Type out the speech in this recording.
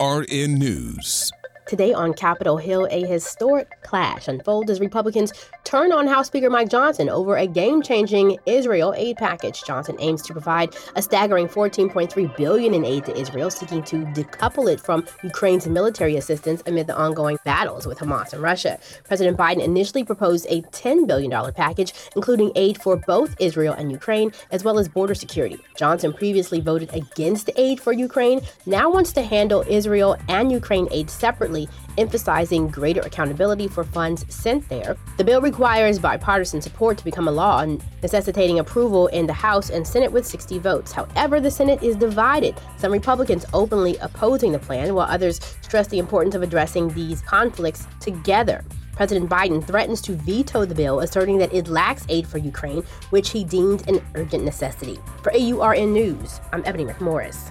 AURN News. Today on Capitol Hill, a historic clash unfolds as Republicans turn on House Speaker Mike Johnson over a game changing Israel aid package. Johnson aims to provide a staggering 14.3 billion in aid to Israel, seeking to decouple it from Ukraine's military assistance amid the ongoing battles with Hamas and Russia. President Biden initially proposed a $10 billion package, including aid for both Israel and Ukraine, as well as border security. Johnson previously voted against aid for Ukraine, now wants to handle Israel and Ukraine aid separately emphasizing greater accountability for funds sent there. The bill requires bipartisan support to become a law, necessitating approval in the House and Senate with 60 votes. However, the Senate is divided, some Republicans openly opposing the plan, while others stress the importance of addressing these conflicts together. President Biden threatens to veto the bill, asserting that it lacks aid for Ukraine, which he deemed an urgent necessity. For AURN News, I'm Ebony McMorris.